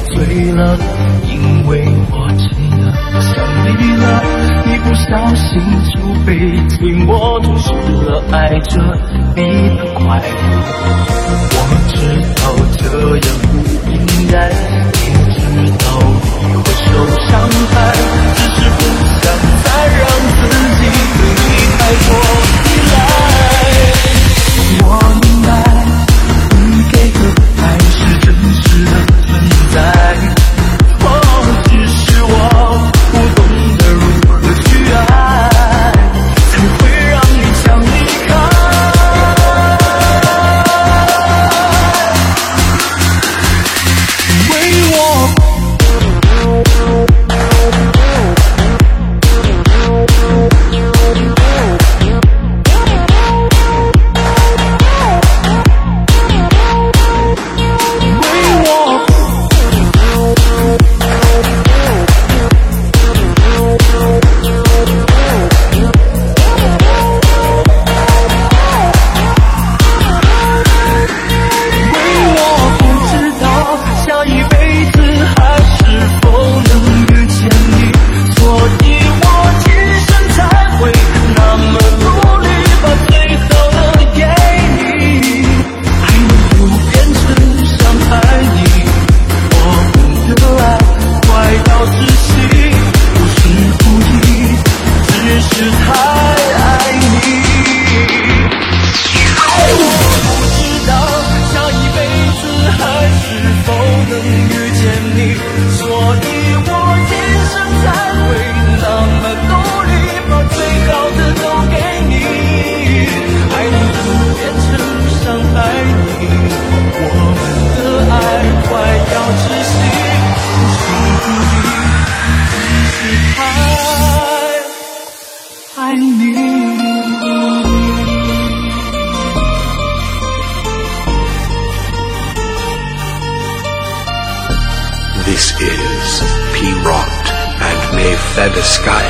醉了，因为我真的想你了。一不小心就被寂寞吞噬了，爱着你的快乐。我知道这样不应该，也知道你会受伤害，只是不想再让自己对你太过依赖。我 This is P. Rot and May Feddersky.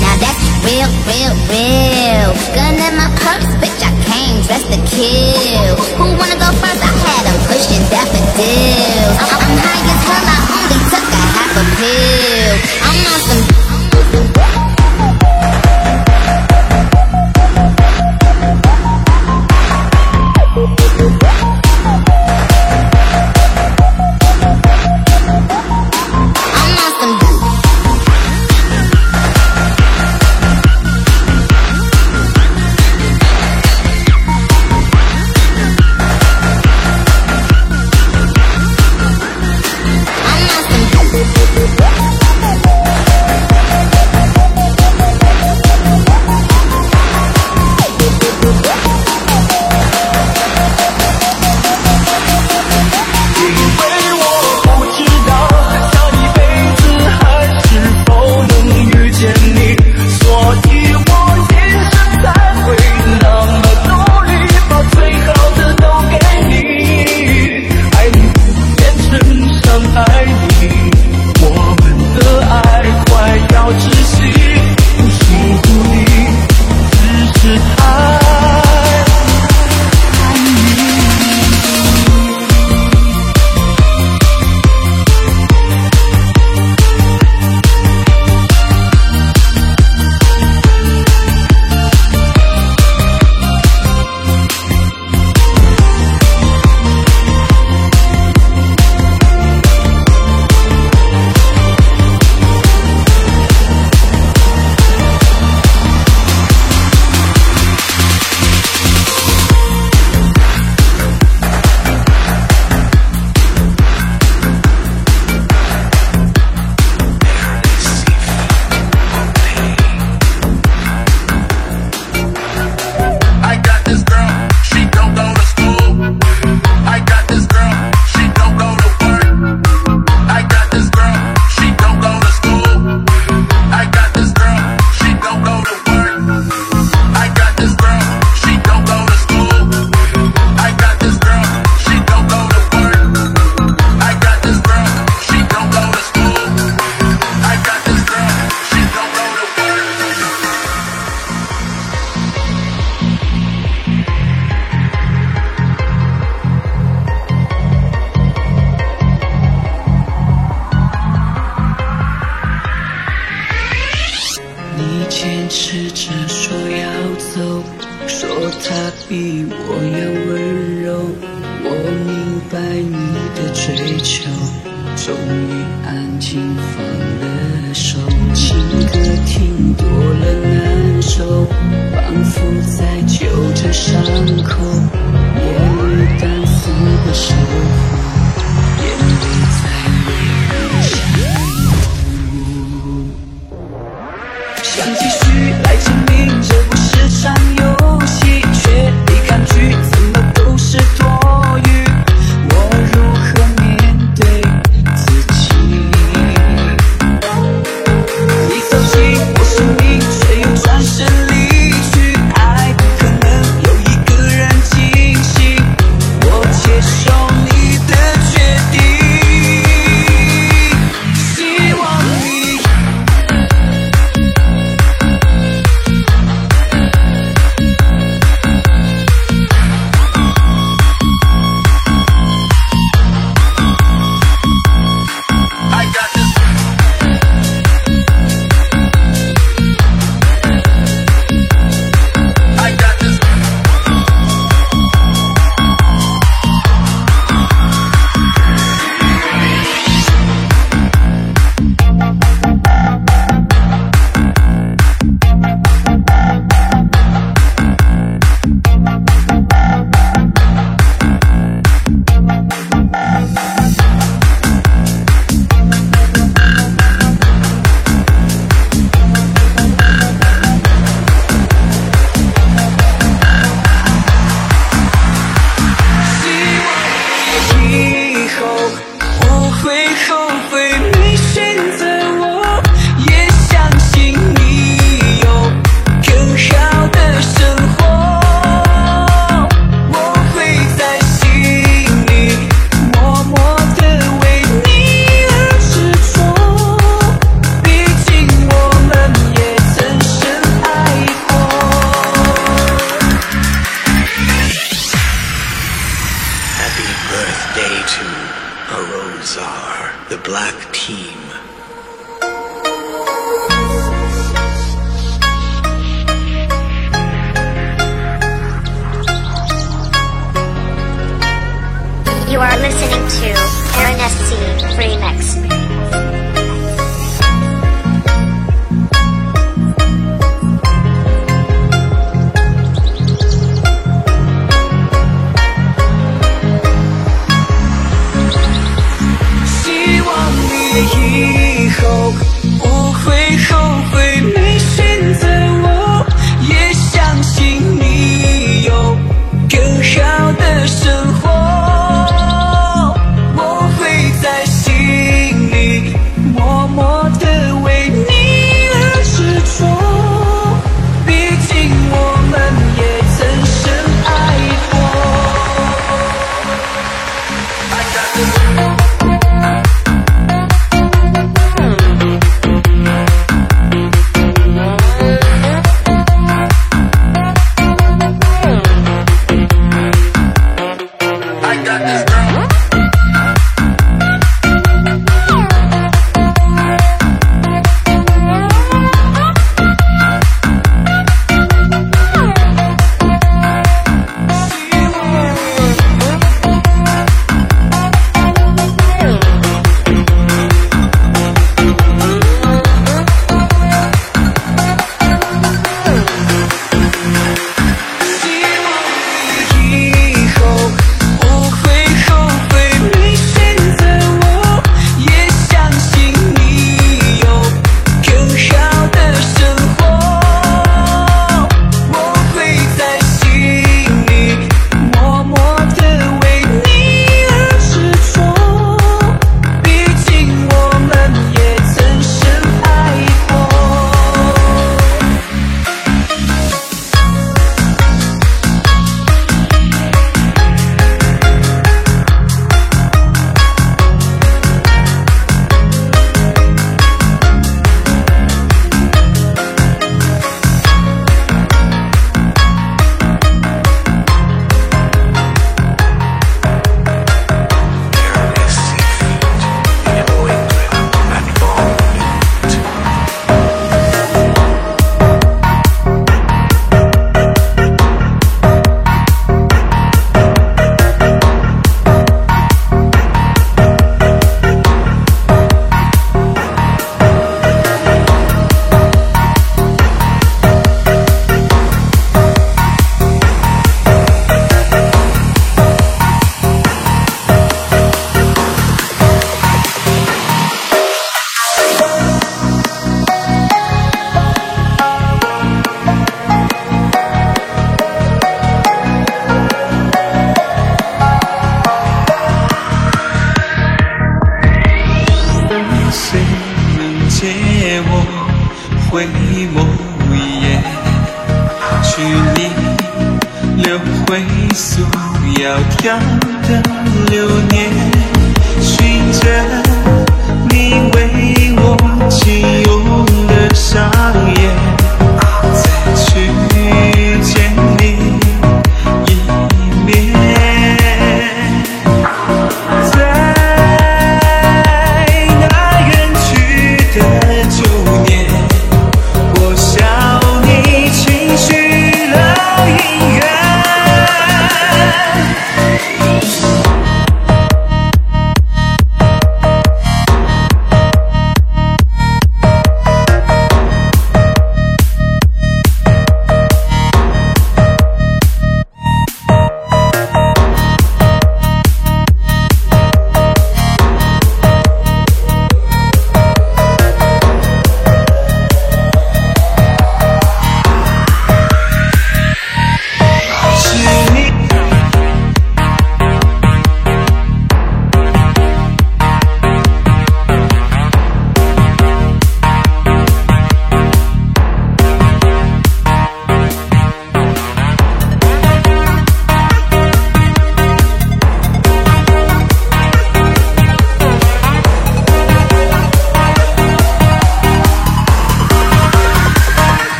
Now that's real, real. real. Gun in my pumps dressed to kill. Who wanna go first? I had 'em pushing daffodils. I'm, I'm high as hell, I only took a half a pill. I'm on some.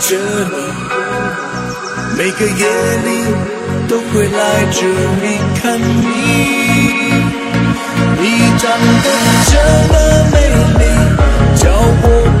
这里每个夜里都会来这里看你你长得这么美丽叫我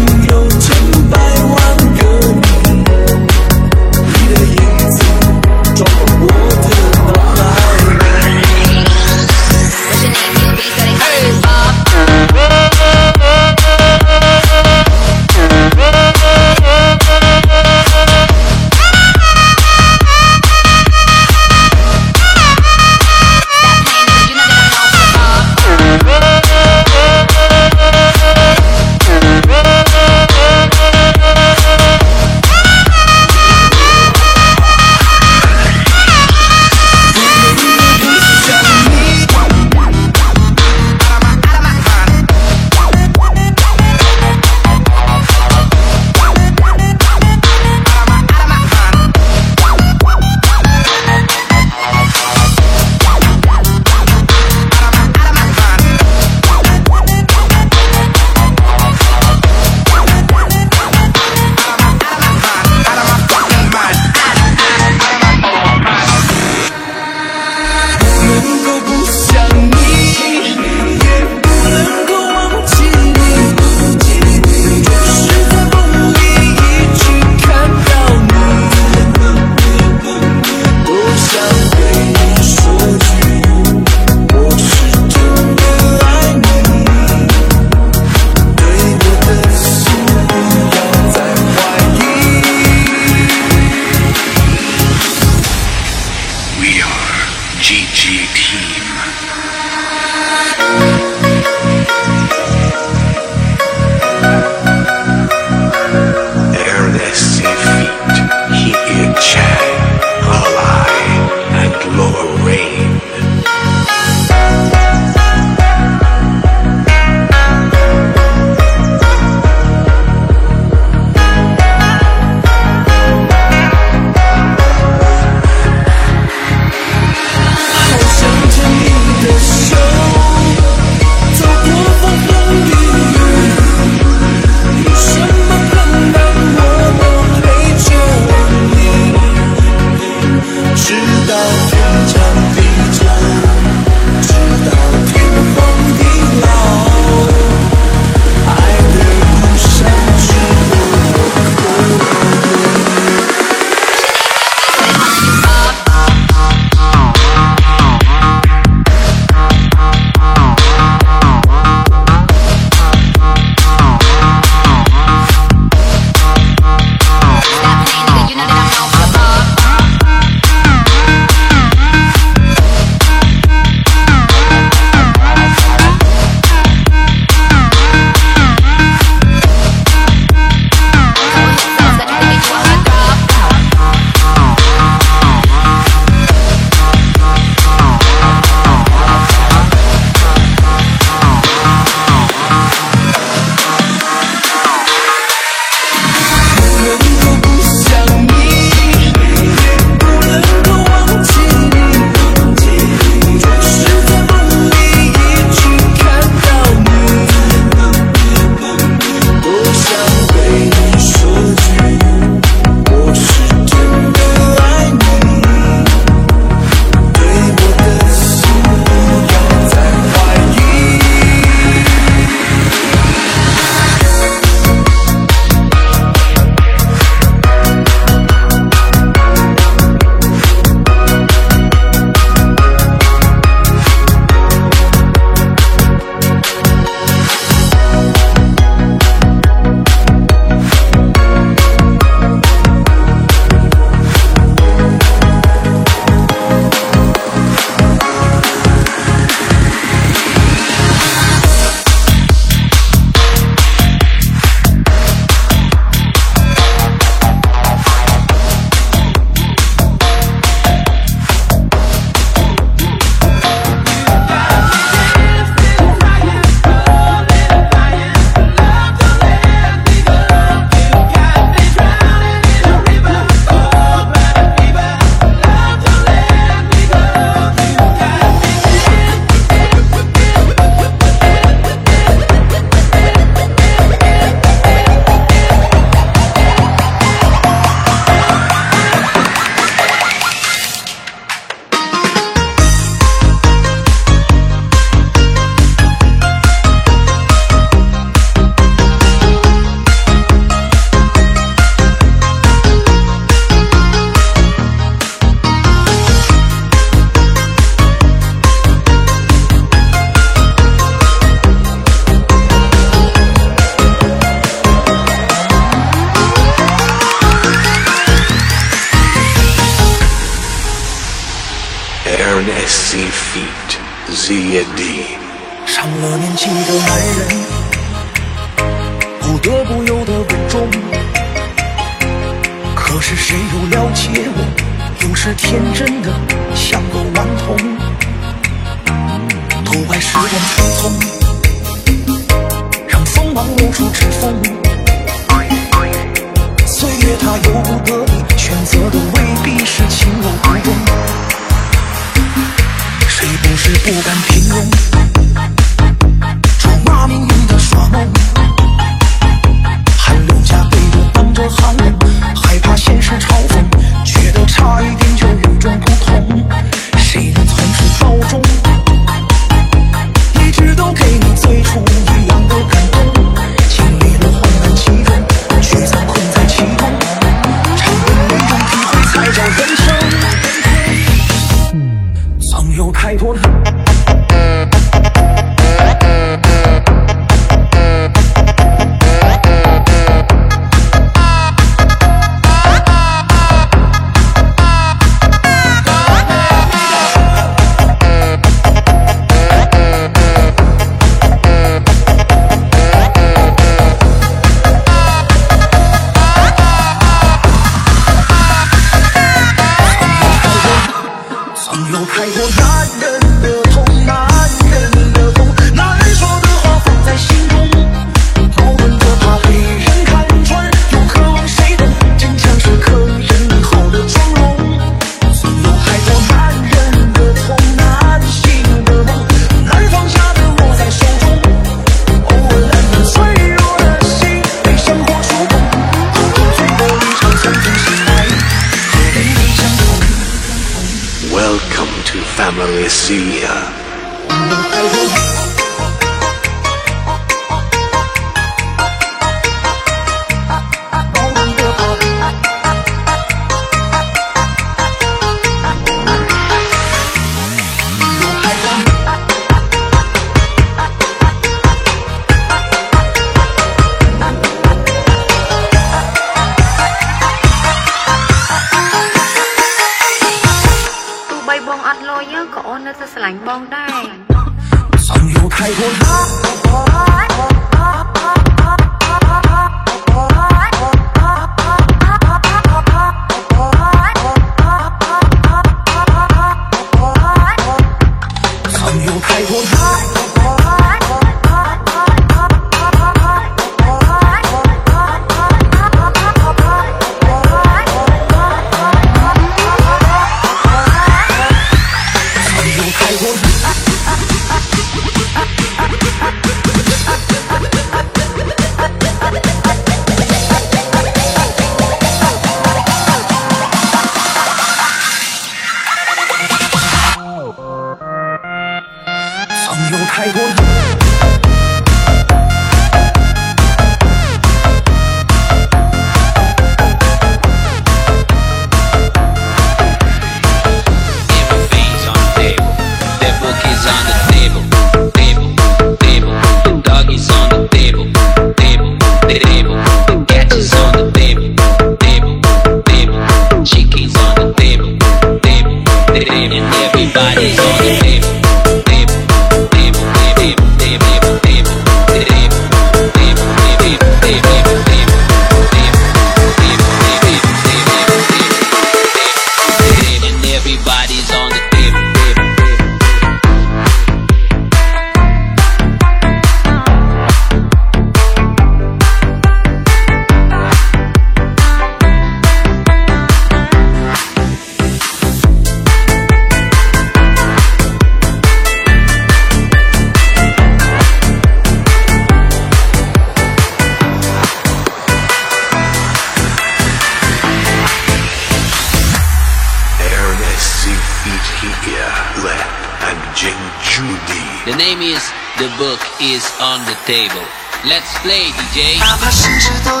Let's play, DJ. 哪怕世事都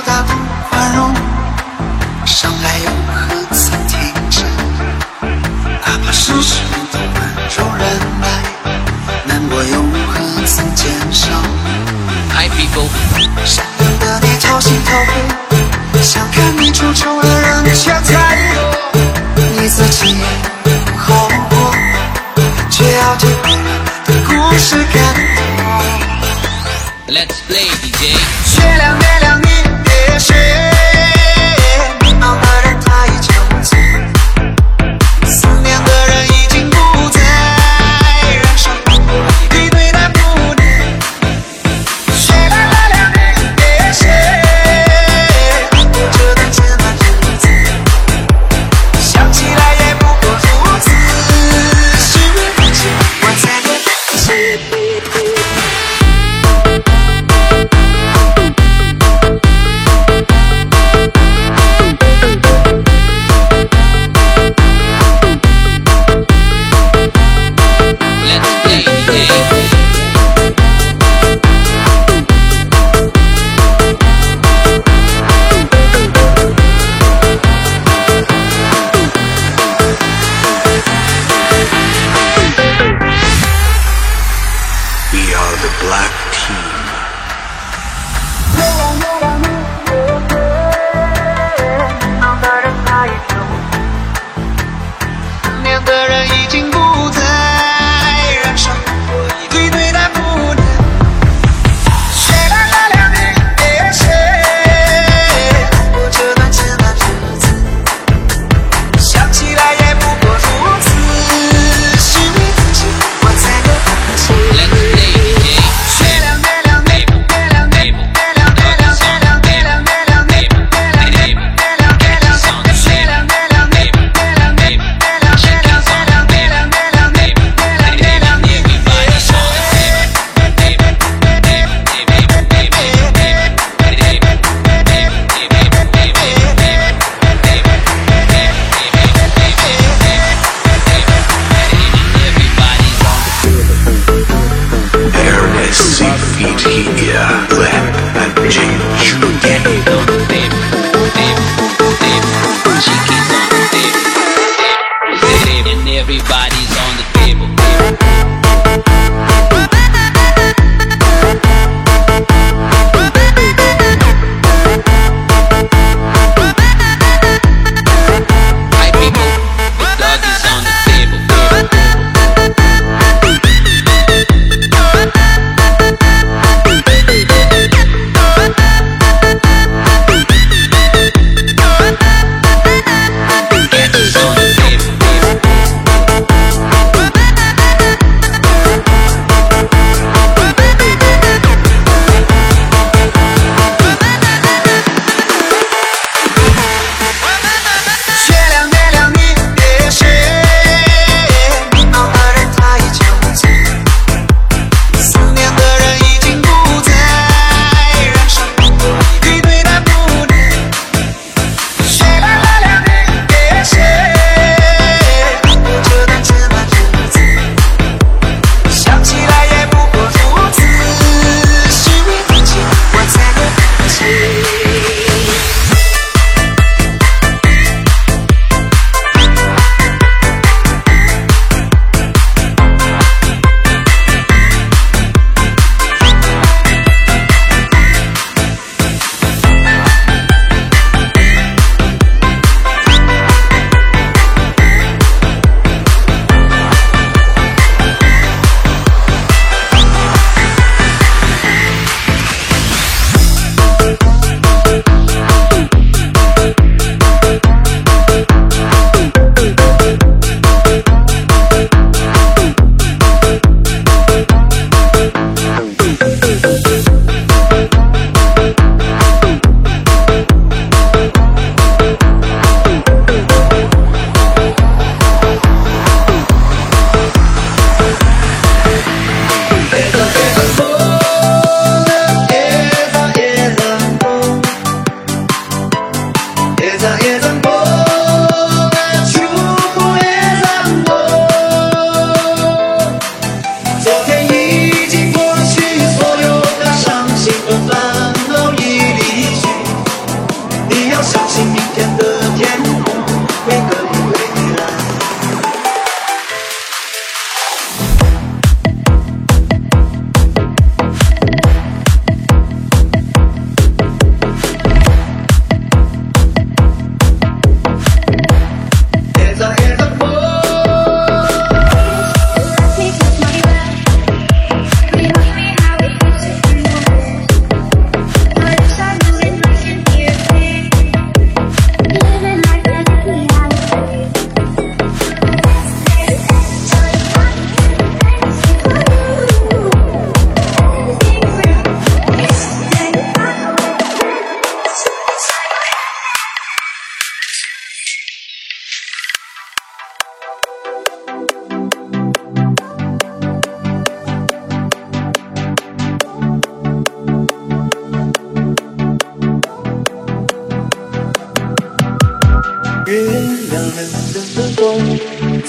冷冷的风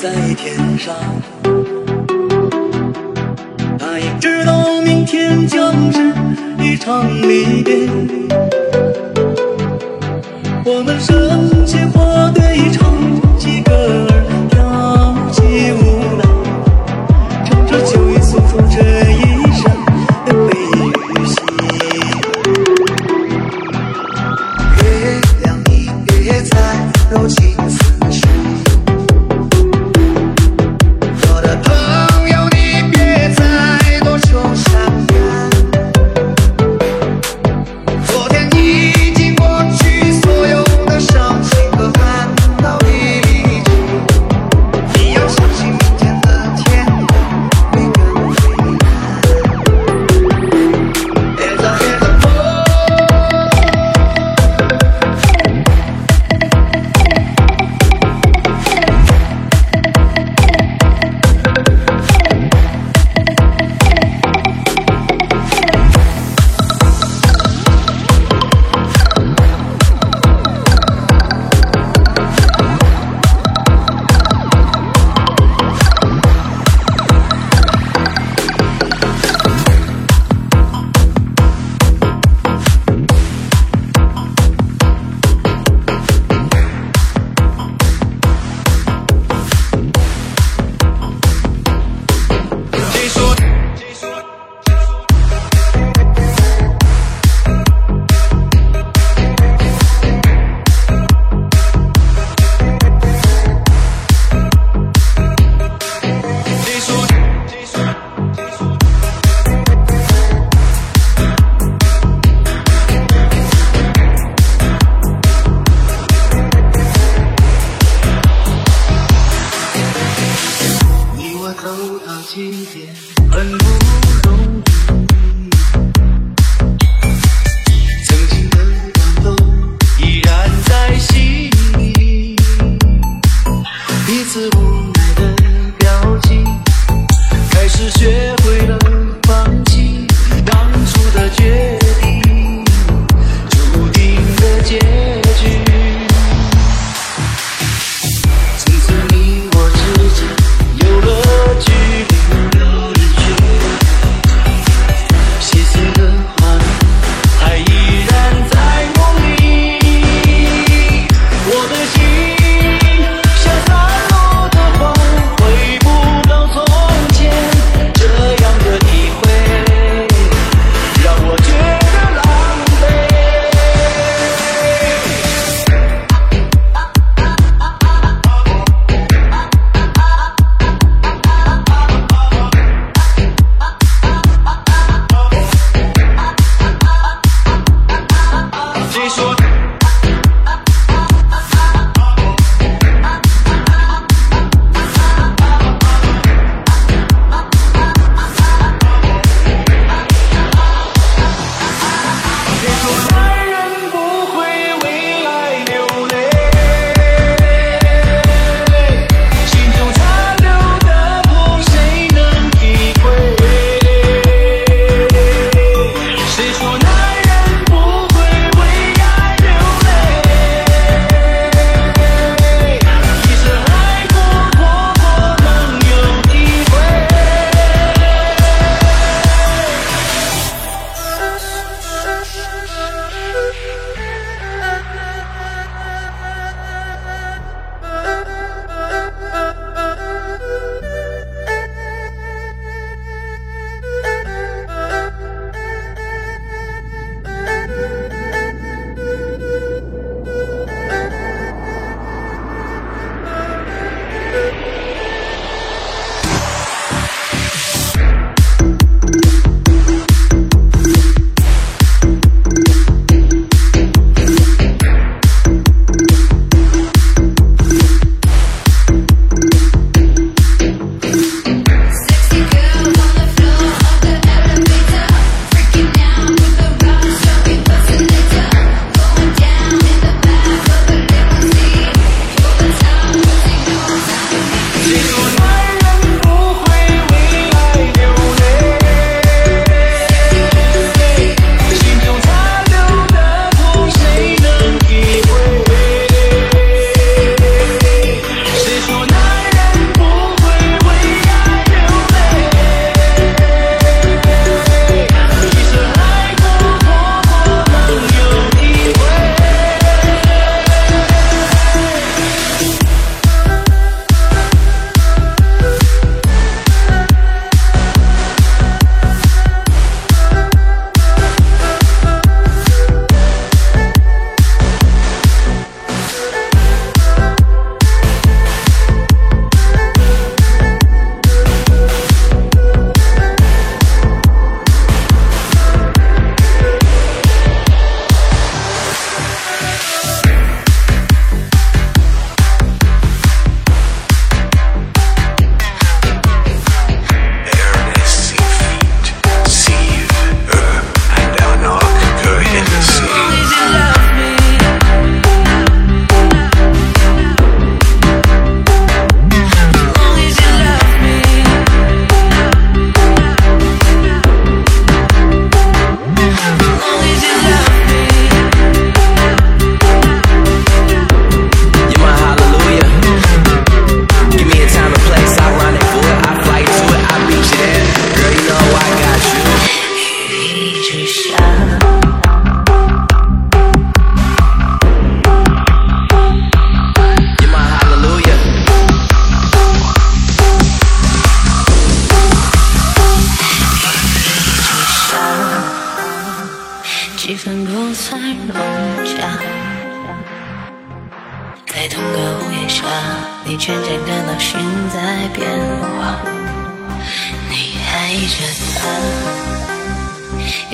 在天上，他也知道明天将是一场离别。我们升起花堆，唱。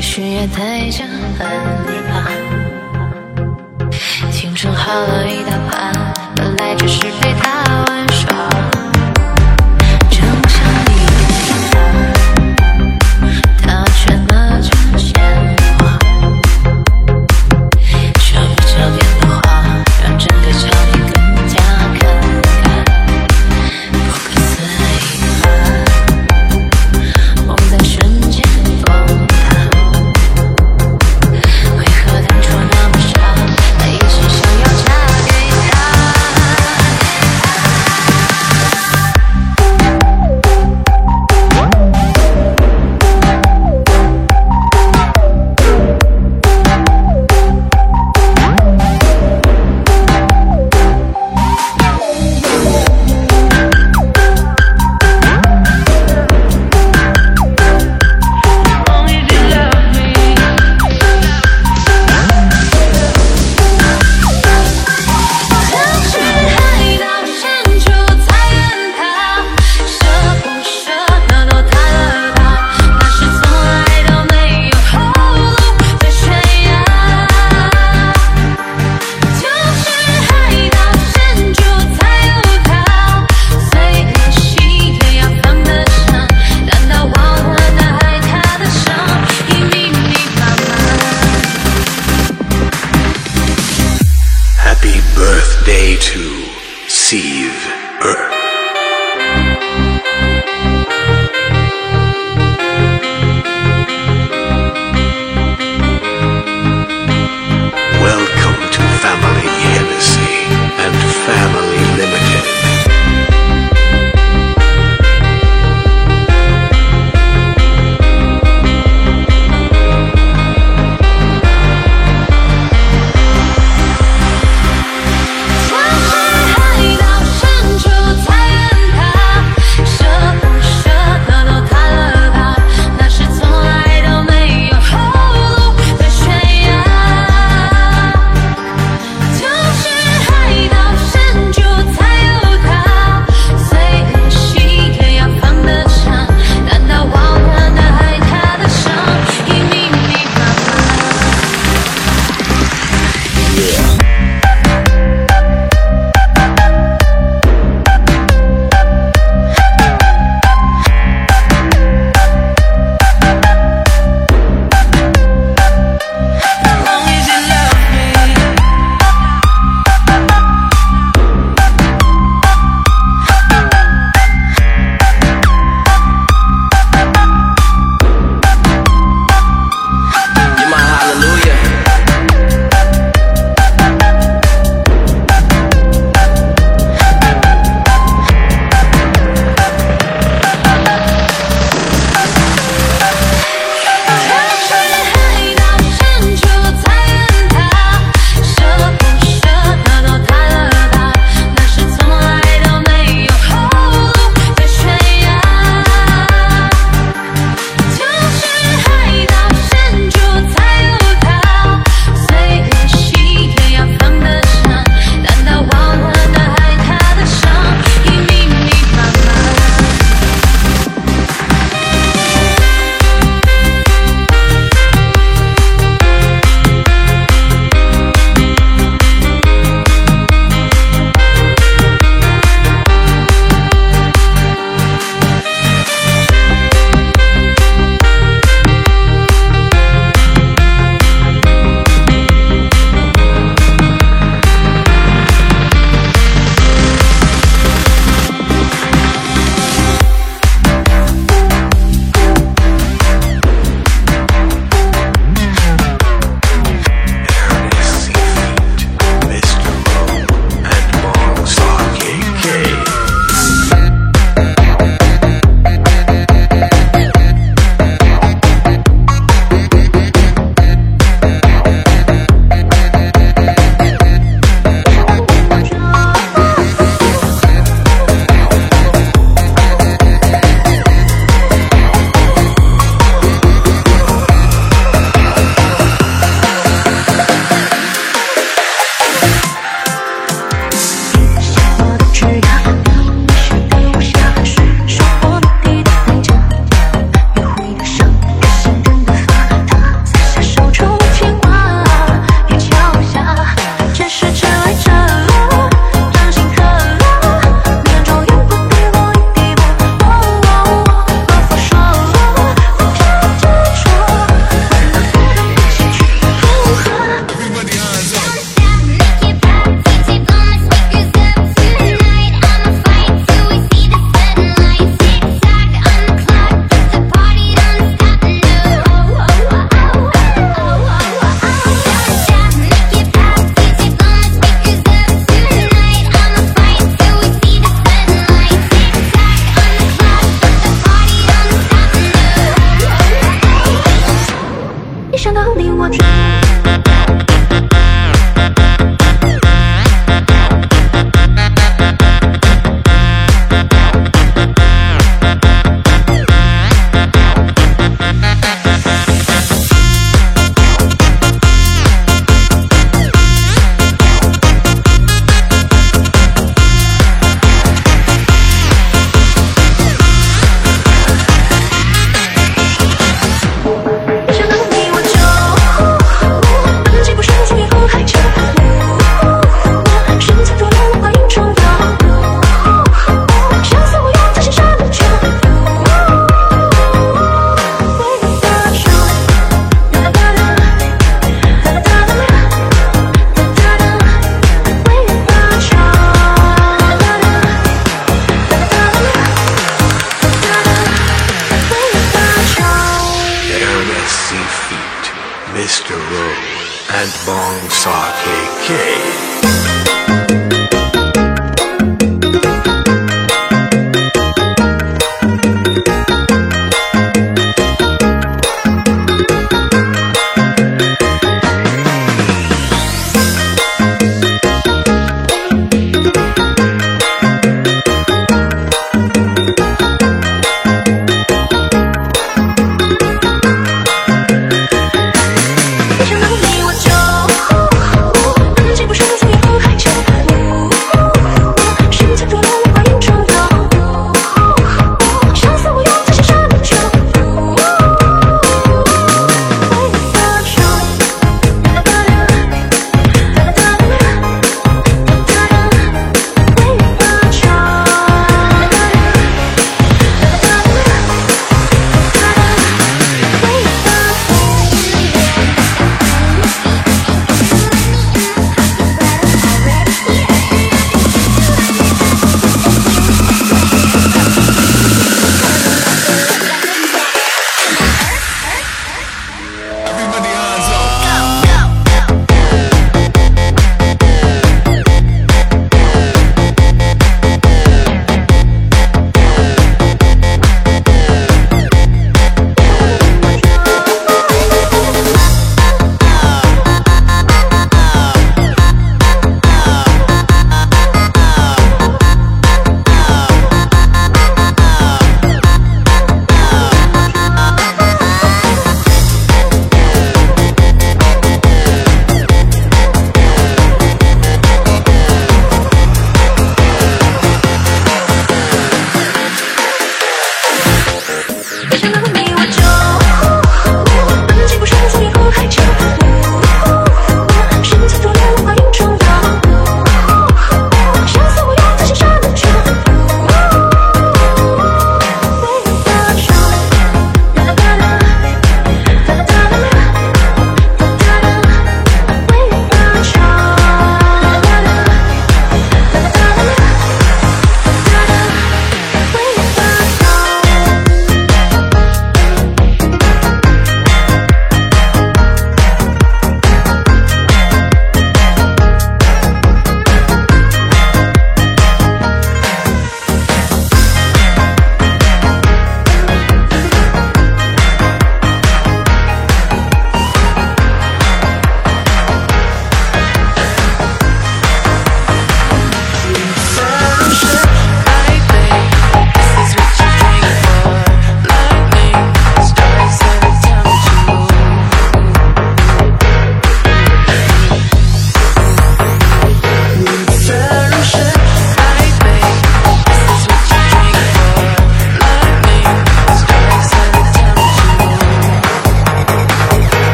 也许也太简单了吧，青春耗了一大半，本来就是陪他玩。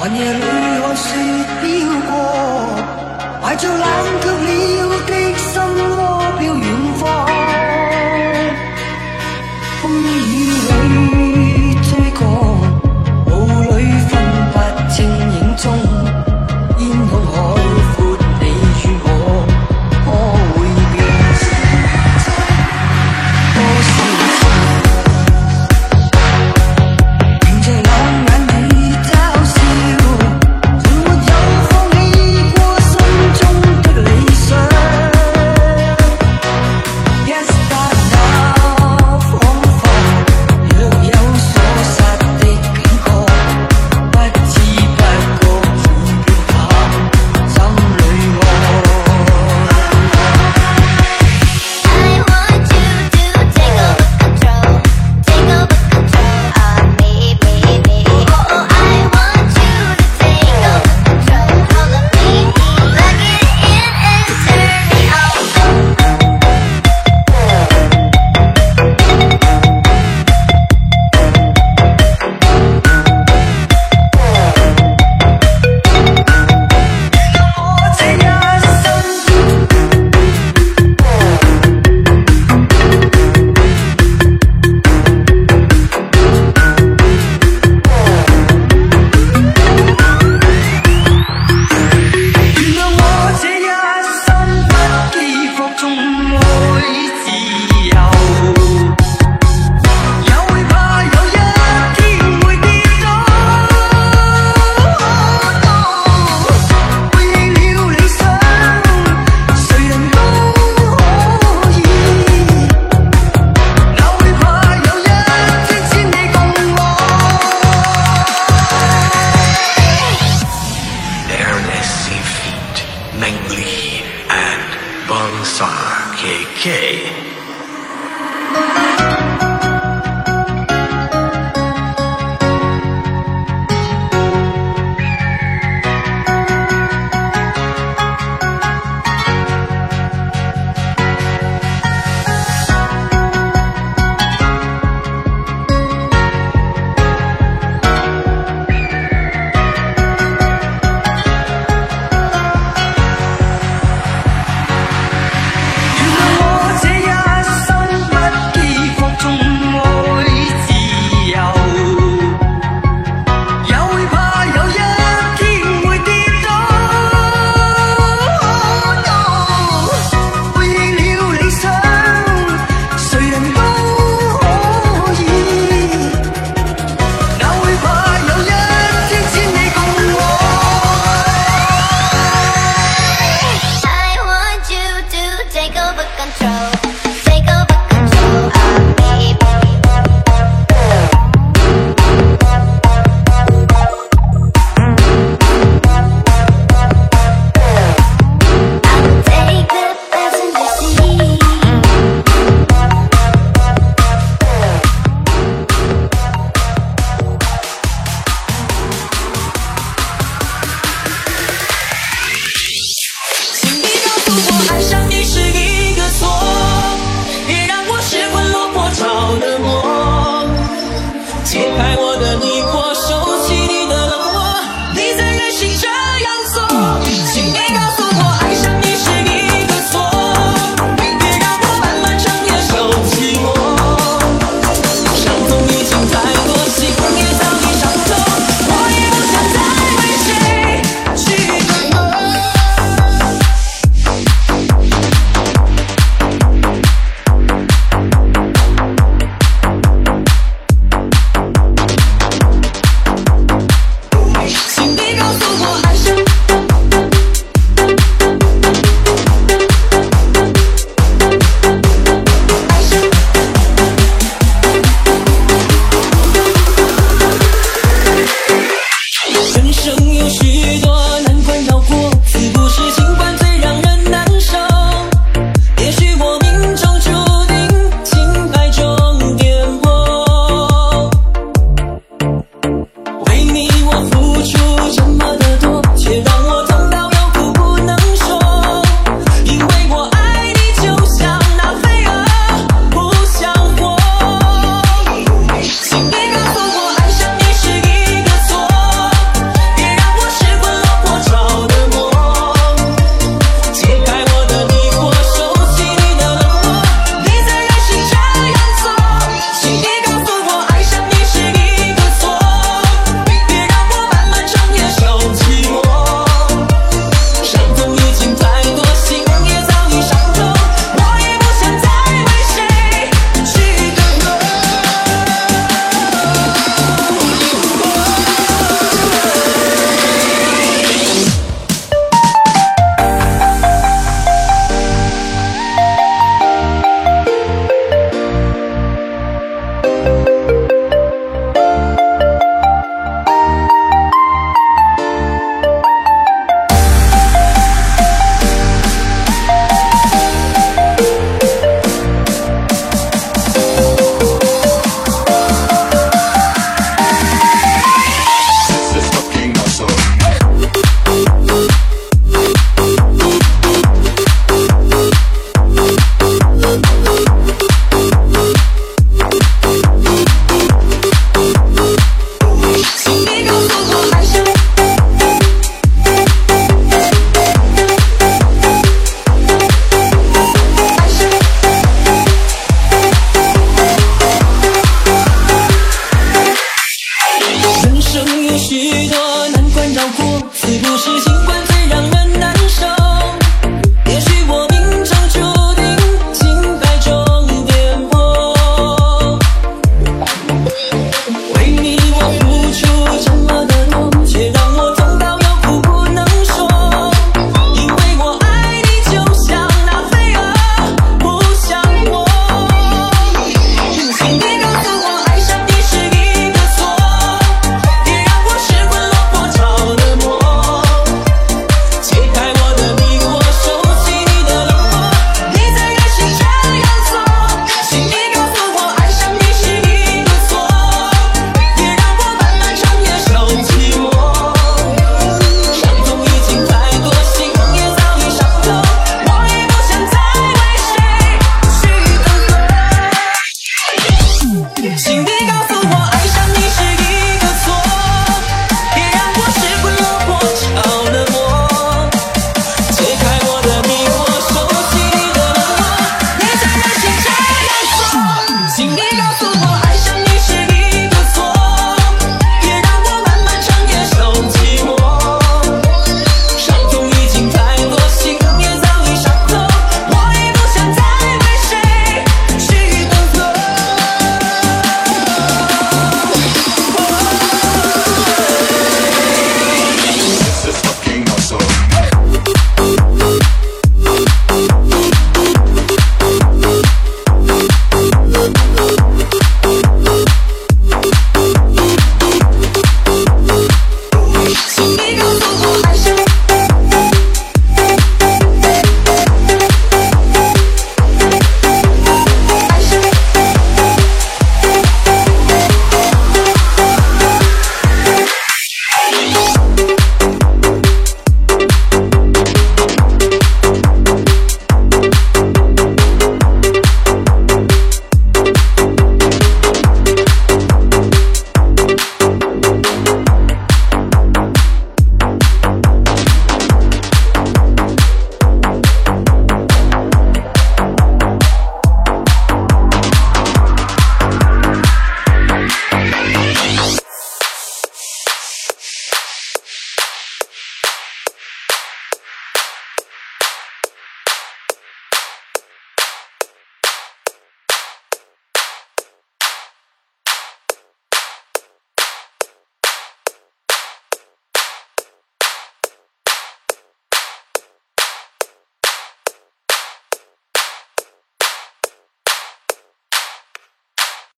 寒夜里看雪飘过，怀着冷却了的心窝飘远。